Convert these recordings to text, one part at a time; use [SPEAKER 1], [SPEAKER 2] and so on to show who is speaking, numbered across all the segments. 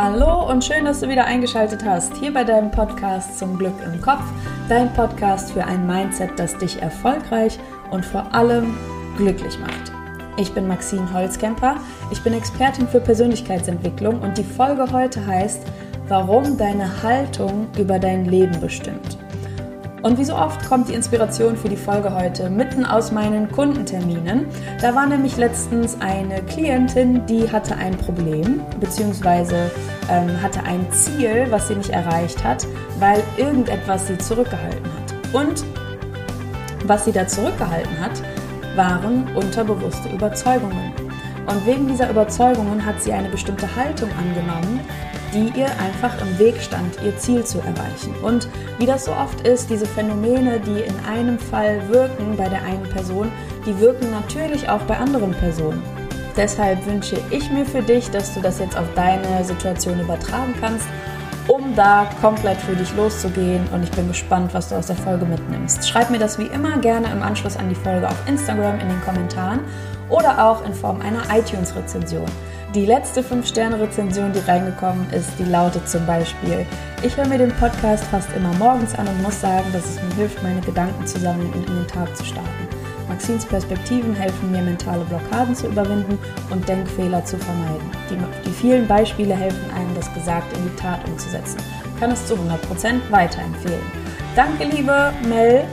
[SPEAKER 1] Hallo und schön, dass du wieder eingeschaltet hast hier bei deinem Podcast zum Glück im Kopf, dein Podcast für ein Mindset, das dich erfolgreich und vor allem glücklich macht. Ich bin Maxine Holzkemper, ich bin Expertin für Persönlichkeitsentwicklung und die Folge heute heißt, warum deine Haltung über dein Leben bestimmt. Und wie so oft kommt die Inspiration für die Folge heute mitten aus meinen Kundenterminen. Da war nämlich letztens eine Klientin, die hatte ein Problem bzw. Ähm, hatte ein Ziel, was sie nicht erreicht hat, weil irgendetwas sie zurückgehalten hat. Und was sie da zurückgehalten hat, waren unterbewusste Überzeugungen. Und wegen dieser Überzeugungen hat sie eine bestimmte Haltung angenommen, die ihr einfach im Weg stand, ihr Ziel zu erreichen. Und wie das so oft ist, diese Phänomene, die in einem Fall wirken bei der einen Person, die wirken natürlich auch bei anderen Personen. Deshalb wünsche ich mir für dich, dass du das jetzt auf deine Situation übertragen kannst, um da komplett für dich loszugehen. Und ich bin gespannt, was du aus der Folge mitnimmst. Schreib mir das wie immer gerne im Anschluss an die Folge auf Instagram in den Kommentaren oder auch in Form einer iTunes-Rezension. Die letzte 5-Sterne-Rezension, die reingekommen ist, die lautet zum Beispiel, ich höre mir den Podcast fast immer morgens an und muss sagen, dass es mir hilft, meine Gedanken zu sammeln und in den Tag zu starten. Maxins Perspektiven helfen mir, mentale Blockaden zu überwinden und Denkfehler zu vermeiden. Die, die vielen Beispiele helfen einem, das Gesagte in die Tat umzusetzen. Kann es zu 100% weiterempfehlen. Danke, liebe Mel.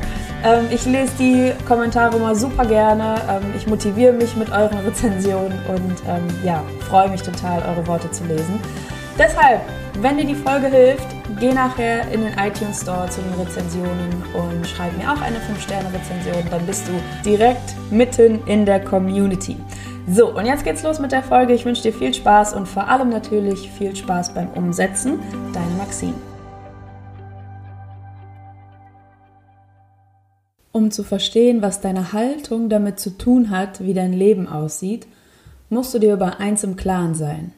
[SPEAKER 1] Ähm, ich lese die Kommentare mal super gerne. Ähm, ich motiviere mich mit euren Rezensionen und ähm, ja, freue mich total, eure Worte zu lesen. Deshalb, wenn dir die Folge hilft, geh nachher in den iTunes Store zu den Rezensionen und schreib mir auch eine 5-Sterne-Rezension. Dann bist du direkt mitten in der Community. So, und jetzt geht's los mit der Folge. Ich wünsche dir viel Spaß und vor allem natürlich viel Spaß beim Umsetzen. Deine Maxine. Um zu verstehen, was deine Haltung damit zu tun hat, wie dein Leben aussieht, musst du dir über eins im Klaren sein.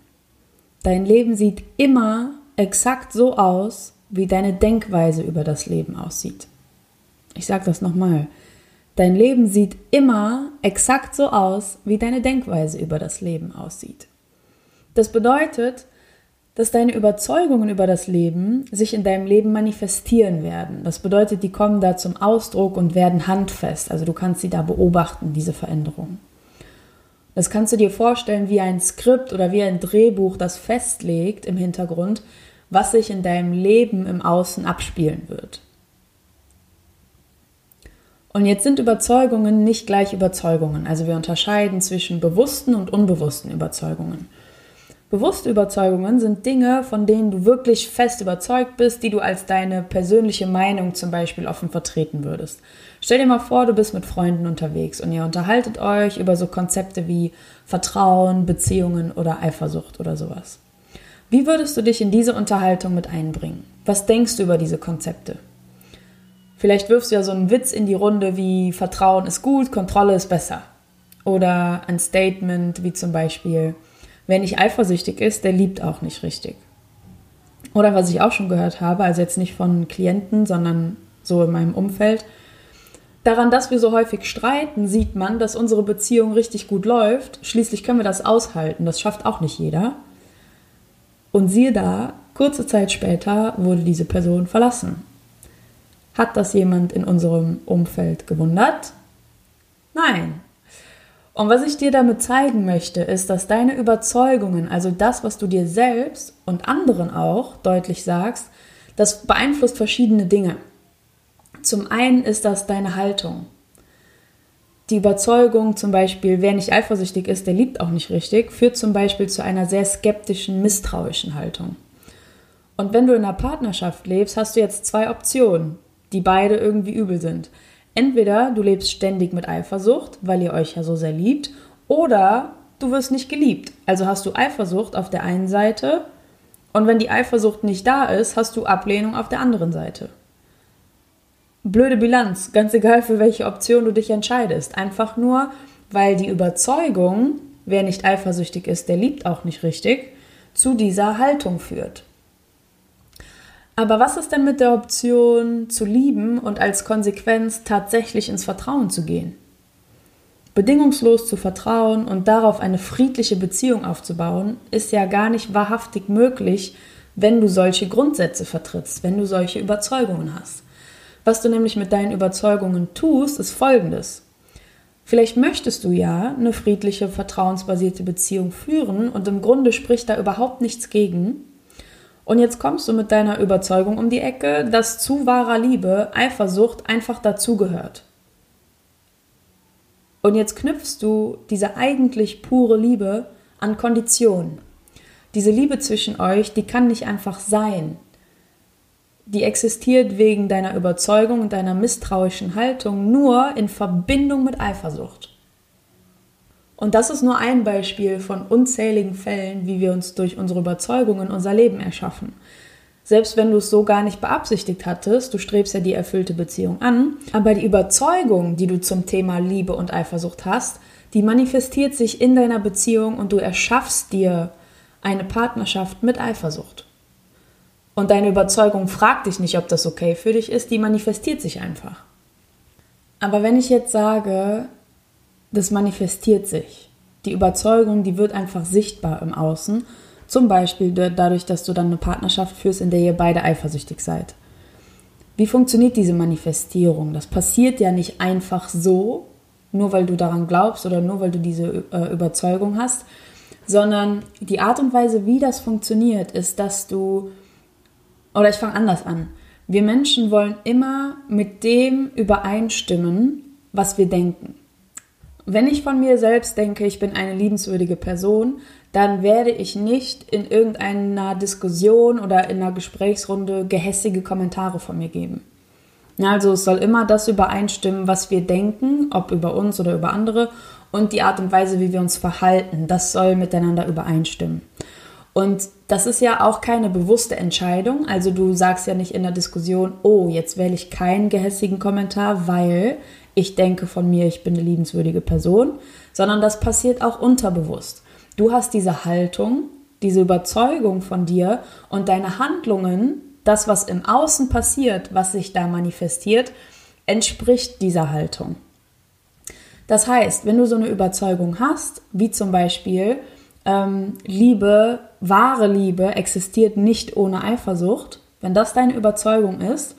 [SPEAKER 1] Dein Leben sieht immer exakt so aus, wie deine Denkweise über das Leben aussieht. Ich sage das nochmal. Dein Leben sieht immer exakt so aus, wie deine Denkweise über das Leben aussieht. Das bedeutet, dass deine Überzeugungen über das Leben sich in deinem Leben manifestieren werden. Das bedeutet, die kommen da zum Ausdruck und werden handfest. Also du kannst sie da beobachten, diese Veränderung. Das kannst du dir vorstellen wie ein Skript oder wie ein Drehbuch, das festlegt im Hintergrund, was sich in deinem Leben im Außen abspielen wird. Und jetzt sind Überzeugungen nicht gleich Überzeugungen. Also wir unterscheiden zwischen bewussten und unbewussten Überzeugungen. Bewusste Überzeugungen sind Dinge, von denen du wirklich fest überzeugt bist, die du als deine persönliche Meinung zum Beispiel offen vertreten würdest. Stell dir mal vor, du bist mit Freunden unterwegs und ihr unterhaltet euch über so Konzepte wie Vertrauen, Beziehungen oder Eifersucht oder sowas. Wie würdest du dich in diese Unterhaltung mit einbringen? Was denkst du über diese Konzepte? Vielleicht wirfst du ja so einen Witz in die Runde wie Vertrauen ist gut, Kontrolle ist besser. Oder ein Statement wie zum Beispiel, Wer nicht eifersüchtig ist, der liebt auch nicht richtig. Oder was ich auch schon gehört habe, also jetzt nicht von Klienten, sondern so in meinem Umfeld, daran, dass wir so häufig streiten, sieht man, dass unsere Beziehung richtig gut läuft. Schließlich können wir das aushalten, das schafft auch nicht jeder. Und siehe da, kurze Zeit später wurde diese Person verlassen. Hat das jemand in unserem Umfeld gewundert? Nein, und was ich dir damit zeigen möchte, ist, dass deine Überzeugungen, also das, was du dir selbst und anderen auch deutlich sagst, das beeinflusst verschiedene Dinge. Zum einen ist das deine Haltung. Die Überzeugung zum Beispiel, wer nicht eifersüchtig ist, der liebt auch nicht richtig, führt zum Beispiel zu einer sehr skeptischen, misstrauischen Haltung. Und wenn du in einer Partnerschaft lebst, hast du jetzt zwei Optionen, die beide irgendwie übel sind. Entweder du lebst ständig mit Eifersucht, weil ihr euch ja so sehr liebt, oder du wirst nicht geliebt. Also hast du Eifersucht auf der einen Seite und wenn die Eifersucht nicht da ist, hast du Ablehnung auf der anderen Seite. Blöde Bilanz, ganz egal für welche Option du dich entscheidest. Einfach nur, weil die Überzeugung, wer nicht eifersüchtig ist, der liebt auch nicht richtig, zu dieser Haltung führt. Aber was ist denn mit der Option zu lieben und als Konsequenz tatsächlich ins Vertrauen zu gehen? Bedingungslos zu vertrauen und darauf eine friedliche Beziehung aufzubauen, ist ja gar nicht wahrhaftig möglich, wenn du solche Grundsätze vertrittst, wenn du solche Überzeugungen hast. Was du nämlich mit deinen Überzeugungen tust, ist folgendes. Vielleicht möchtest du ja eine friedliche, vertrauensbasierte Beziehung führen und im Grunde spricht da überhaupt nichts gegen. Und jetzt kommst du mit deiner Überzeugung um die Ecke, dass zu wahrer Liebe Eifersucht einfach dazugehört. Und jetzt knüpfst du diese eigentlich pure Liebe an Konditionen. Diese Liebe zwischen euch, die kann nicht einfach sein die existiert wegen deiner Überzeugung und deiner misstrauischen Haltung nur in Verbindung mit Eifersucht. Und das ist nur ein Beispiel von unzähligen Fällen, wie wir uns durch unsere Überzeugungen unser Leben erschaffen. Selbst wenn du es so gar nicht beabsichtigt hattest, du strebst ja die erfüllte Beziehung an, aber die Überzeugung, die du zum Thema Liebe und Eifersucht hast, die manifestiert sich in deiner Beziehung und du erschaffst dir eine Partnerschaft mit Eifersucht. Und deine Überzeugung fragt dich nicht, ob das okay für dich ist, die manifestiert sich einfach. Aber wenn ich jetzt sage, das manifestiert sich, die Überzeugung, die wird einfach sichtbar im Außen, zum Beispiel dadurch, dass du dann eine Partnerschaft führst, in der ihr beide eifersüchtig seid. Wie funktioniert diese Manifestierung? Das passiert ja nicht einfach so, nur weil du daran glaubst oder nur weil du diese äh, Überzeugung hast, sondern die Art und Weise, wie das funktioniert, ist, dass du oder ich fange anders an. Wir Menschen wollen immer mit dem übereinstimmen, was wir denken. Wenn ich von mir selbst denke, ich bin eine liebenswürdige Person, dann werde ich nicht in irgendeiner Diskussion oder in einer Gesprächsrunde gehässige Kommentare von mir geben. Also es soll immer das übereinstimmen, was wir denken, ob über uns oder über andere, und die Art und Weise, wie wir uns verhalten, das soll miteinander übereinstimmen. Und das ist ja auch keine bewusste Entscheidung. Also du sagst ja nicht in der Diskussion, oh, jetzt wähle ich keinen gehässigen Kommentar, weil ich denke von mir, ich bin eine liebenswürdige Person, sondern das passiert auch unterbewusst. Du hast diese Haltung, diese Überzeugung von dir und deine Handlungen, das, was im Außen passiert, was sich da manifestiert, entspricht dieser Haltung. Das heißt, wenn du so eine Überzeugung hast, wie zum Beispiel, ähm, Liebe, wahre Liebe existiert nicht ohne Eifersucht, wenn das deine Überzeugung ist,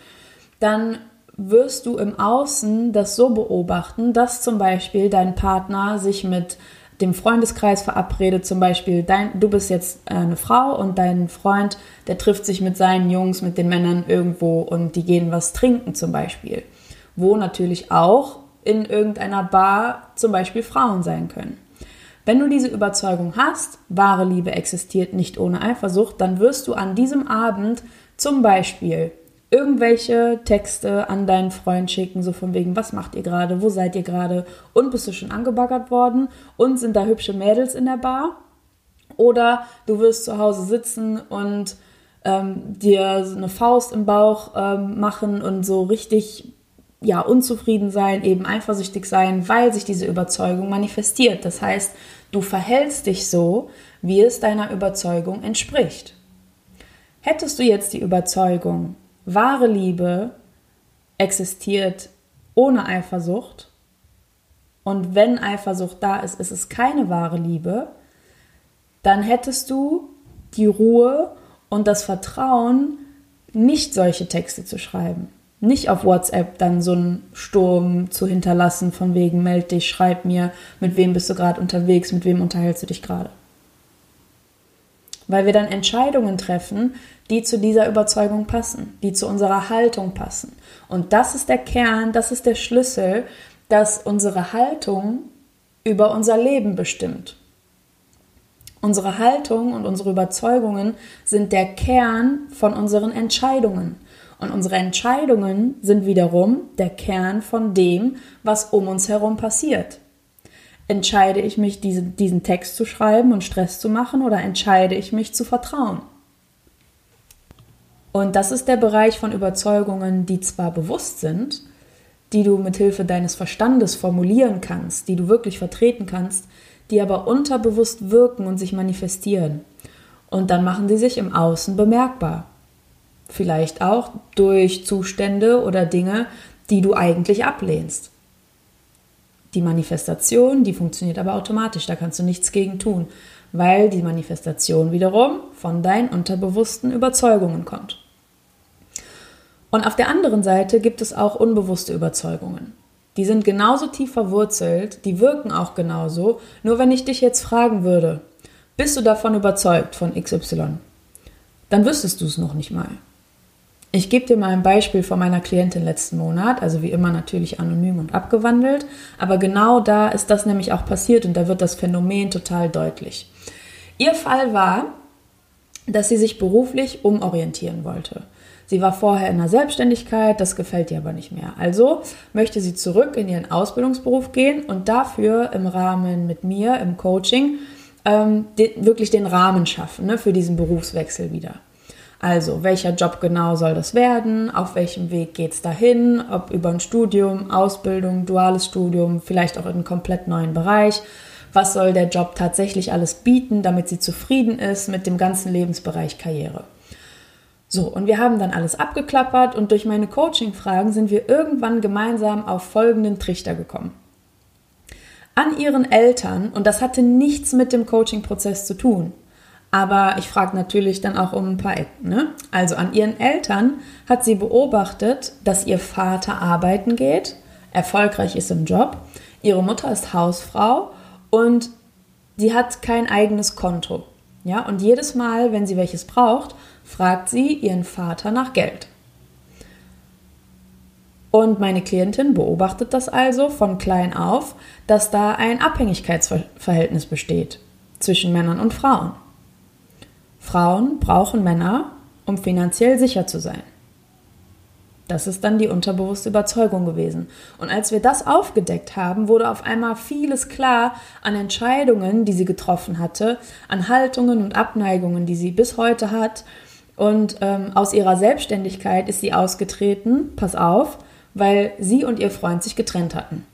[SPEAKER 1] dann wirst du im Außen das so beobachten, dass zum Beispiel dein Partner sich mit dem Freundeskreis verabredet, zum Beispiel dein, du bist jetzt äh, eine Frau und dein Freund, der trifft sich mit seinen Jungs, mit den Männern irgendwo und die gehen was trinken zum Beispiel, wo natürlich auch in irgendeiner Bar zum Beispiel Frauen sein können. Wenn du diese Überzeugung hast, wahre Liebe existiert nicht ohne Eifersucht, dann wirst du an diesem Abend zum Beispiel irgendwelche Texte an deinen Freund schicken, so von wegen, was macht ihr gerade, wo seid ihr gerade und bist du schon angebaggert worden und sind da hübsche Mädels in der Bar? Oder du wirst zu Hause sitzen und ähm, dir eine Faust im Bauch ähm, machen und so richtig ja, unzufrieden sein, eben eifersüchtig sein, weil sich diese Überzeugung manifestiert. Das heißt, du verhältst dich so, wie es deiner Überzeugung entspricht. Hättest du jetzt die Überzeugung, wahre Liebe existiert ohne Eifersucht und wenn Eifersucht da ist, ist es keine wahre Liebe, dann hättest du die Ruhe und das Vertrauen, nicht solche Texte zu schreiben nicht auf WhatsApp dann so einen Sturm zu hinterlassen, von wegen, meld dich, schreib mir, mit wem bist du gerade unterwegs, mit wem unterhältst du dich gerade. Weil wir dann Entscheidungen treffen, die zu dieser Überzeugung passen, die zu unserer Haltung passen. Und das ist der Kern, das ist der Schlüssel, dass unsere Haltung über unser Leben bestimmt. Unsere Haltung und unsere Überzeugungen sind der Kern von unseren Entscheidungen. Und unsere Entscheidungen sind wiederum der Kern von dem, was um uns herum passiert. Entscheide ich mich, diese, diesen Text zu schreiben und Stress zu machen oder entscheide ich mich zu vertrauen? Und das ist der Bereich von Überzeugungen, die zwar bewusst sind, die du mit Hilfe deines Verstandes formulieren kannst, die du wirklich vertreten kannst, die aber unterbewusst wirken und sich manifestieren. Und dann machen sie sich im Außen bemerkbar. Vielleicht auch durch Zustände oder Dinge, die du eigentlich ablehnst. Die Manifestation, die funktioniert aber automatisch, da kannst du nichts gegen tun, weil die Manifestation wiederum von deinen unterbewussten Überzeugungen kommt. Und auf der anderen Seite gibt es auch unbewusste Überzeugungen. Die sind genauso tief verwurzelt, die wirken auch genauso, nur wenn ich dich jetzt fragen würde, bist du davon überzeugt von XY? Dann wüsstest du es noch nicht mal. Ich gebe dir mal ein Beispiel von meiner Klientin letzten Monat, also wie immer natürlich anonym und abgewandelt, aber genau da ist das nämlich auch passiert und da wird das Phänomen total deutlich. Ihr Fall war, dass sie sich beruflich umorientieren wollte. Sie war vorher in der Selbstständigkeit, das gefällt ihr aber nicht mehr. Also möchte sie zurück in ihren Ausbildungsberuf gehen und dafür im Rahmen mit mir im Coaching ähm, den, wirklich den Rahmen schaffen ne, für diesen Berufswechsel wieder. Also, welcher Job genau soll das werden? Auf welchem Weg geht es dahin? Ob über ein Studium, Ausbildung, duales Studium, vielleicht auch in einen komplett neuen Bereich. Was soll der Job tatsächlich alles bieten, damit sie zufrieden ist mit dem ganzen Lebensbereich Karriere? So, und wir haben dann alles abgeklappert und durch meine Coaching-Fragen sind wir irgendwann gemeinsam auf folgenden Trichter gekommen. An ihren Eltern, und das hatte nichts mit dem Coaching-Prozess zu tun, aber ich frage natürlich dann auch um ein paar Ecken. Ne? Also an ihren Eltern hat sie beobachtet, dass ihr Vater arbeiten geht, erfolgreich ist im Job, ihre Mutter ist Hausfrau und sie hat kein eigenes Konto. Ja, und jedes Mal, wenn sie welches braucht, fragt sie ihren Vater nach Geld. Und meine Klientin beobachtet das also von klein auf, dass da ein Abhängigkeitsverhältnis besteht zwischen Männern und Frauen. Frauen brauchen Männer, um finanziell sicher zu sein. Das ist dann die unterbewusste Überzeugung gewesen. Und als wir das aufgedeckt haben, wurde auf einmal vieles klar an Entscheidungen, die sie getroffen hatte, an Haltungen und Abneigungen, die sie bis heute hat. Und ähm, aus ihrer Selbstständigkeit ist sie ausgetreten, pass auf, weil sie und ihr Freund sich getrennt hatten.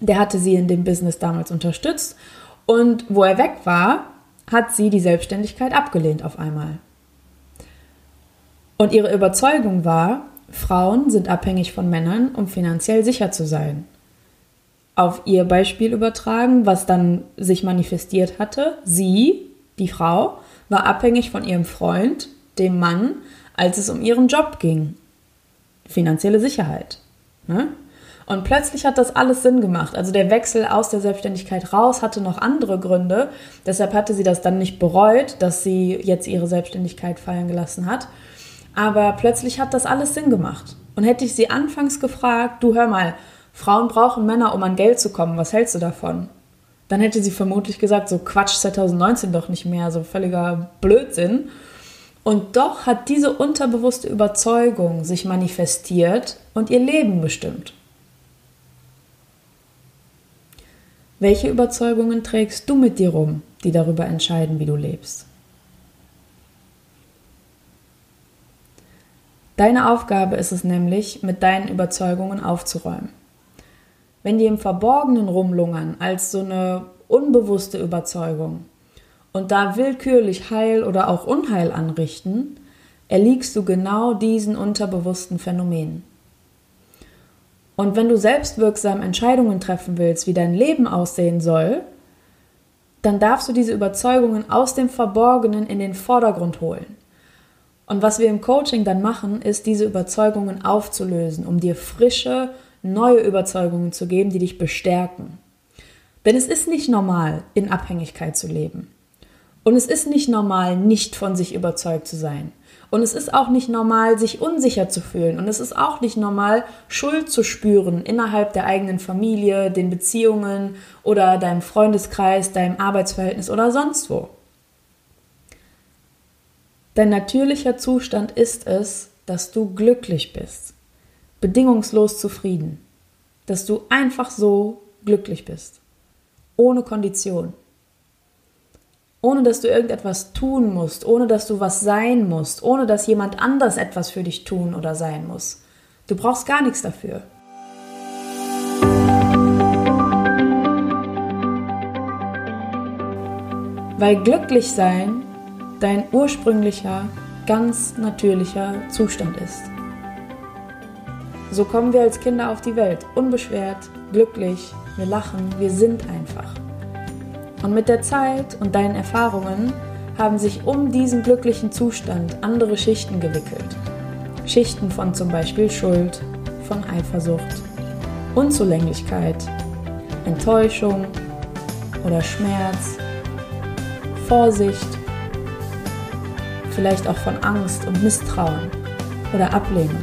[SPEAKER 1] Der hatte sie in dem Business damals unterstützt und wo er weg war, hat sie die Selbstständigkeit abgelehnt auf einmal. Und ihre Überzeugung war, Frauen sind abhängig von Männern, um finanziell sicher zu sein. Auf ihr Beispiel übertragen, was dann sich manifestiert hatte, sie, die Frau, war abhängig von ihrem Freund, dem Mann, als es um ihren Job ging. Finanzielle Sicherheit. Ne? Und plötzlich hat das alles Sinn gemacht. Also der Wechsel aus der Selbstständigkeit raus hatte noch andere Gründe. Deshalb hatte sie das dann nicht bereut, dass sie jetzt ihre Selbstständigkeit fallen gelassen hat. Aber plötzlich hat das alles Sinn gemacht. Und hätte ich sie anfangs gefragt, du hör mal, Frauen brauchen Männer, um an Geld zu kommen, was hältst du davon? Dann hätte sie vermutlich gesagt, so Quatsch 2019 doch nicht mehr, so völliger Blödsinn. Und doch hat diese unterbewusste Überzeugung sich manifestiert und ihr Leben bestimmt. Welche Überzeugungen trägst du mit dir rum, die darüber entscheiden, wie du lebst? Deine Aufgabe ist es nämlich, mit deinen Überzeugungen aufzuräumen. Wenn die im Verborgenen rumlungern als so eine unbewusste Überzeugung und da willkürlich Heil oder auch Unheil anrichten, erliegst du genau diesen unterbewussten Phänomenen. Und wenn du selbstwirksam Entscheidungen treffen willst, wie dein Leben aussehen soll, dann darfst du diese Überzeugungen aus dem Verborgenen in den Vordergrund holen. Und was wir im Coaching dann machen, ist, diese Überzeugungen aufzulösen, um dir frische, neue Überzeugungen zu geben, die dich bestärken. Denn es ist nicht normal, in Abhängigkeit zu leben. Und es ist nicht normal, nicht von sich überzeugt zu sein. Und es ist auch nicht normal, sich unsicher zu fühlen. Und es ist auch nicht normal, Schuld zu spüren innerhalb der eigenen Familie, den Beziehungen oder deinem Freundeskreis, deinem Arbeitsverhältnis oder sonst wo. Dein natürlicher Zustand ist es, dass du glücklich bist, bedingungslos zufrieden, dass du einfach so glücklich bist, ohne Kondition ohne dass du irgendetwas tun musst, ohne dass du was sein musst, ohne dass jemand anders etwas für dich tun oder sein muss. Du brauchst gar nichts dafür. Weil glücklich sein dein ursprünglicher, ganz natürlicher Zustand ist. So kommen wir als Kinder auf die Welt, unbeschwert, glücklich, wir lachen, wir sind einfach. Und mit der Zeit und deinen Erfahrungen haben sich um diesen glücklichen Zustand andere Schichten gewickelt. Schichten von zum Beispiel Schuld, von Eifersucht, Unzulänglichkeit, Enttäuschung oder Schmerz, Vorsicht, vielleicht auch von Angst und Misstrauen oder Ablehnung.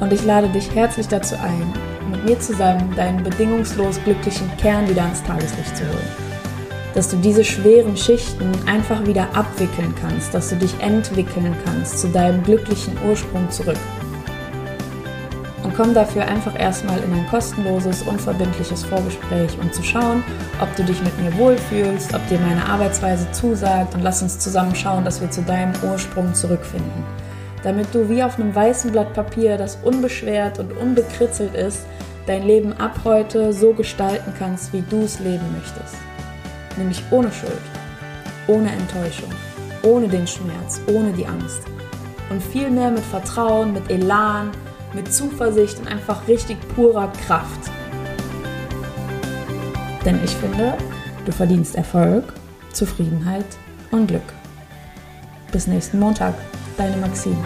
[SPEAKER 1] Und ich lade dich herzlich dazu ein, mit mir zusammen deinen bedingungslos glücklichen Kern wieder ans Tageslicht zu holen. Dass du diese schweren Schichten einfach wieder abwickeln kannst, dass du dich entwickeln kannst zu deinem glücklichen Ursprung zurück. Und komm dafür einfach erstmal in ein kostenloses, unverbindliches Vorgespräch, um zu schauen, ob du dich mit mir wohlfühlst, ob dir meine Arbeitsweise zusagt und lass uns zusammen schauen, dass wir zu deinem Ursprung zurückfinden damit du wie auf einem weißen Blatt Papier, das unbeschwert und unbekritzelt ist, dein Leben ab heute so gestalten kannst, wie du es leben möchtest. Nämlich ohne Schuld, ohne Enttäuschung, ohne den Schmerz, ohne die Angst. Und vielmehr mit Vertrauen, mit Elan, mit Zuversicht und einfach richtig purer Kraft. Denn ich finde, du verdienst Erfolg, Zufriedenheit und Glück. Bis nächsten Montag, deine Maxine.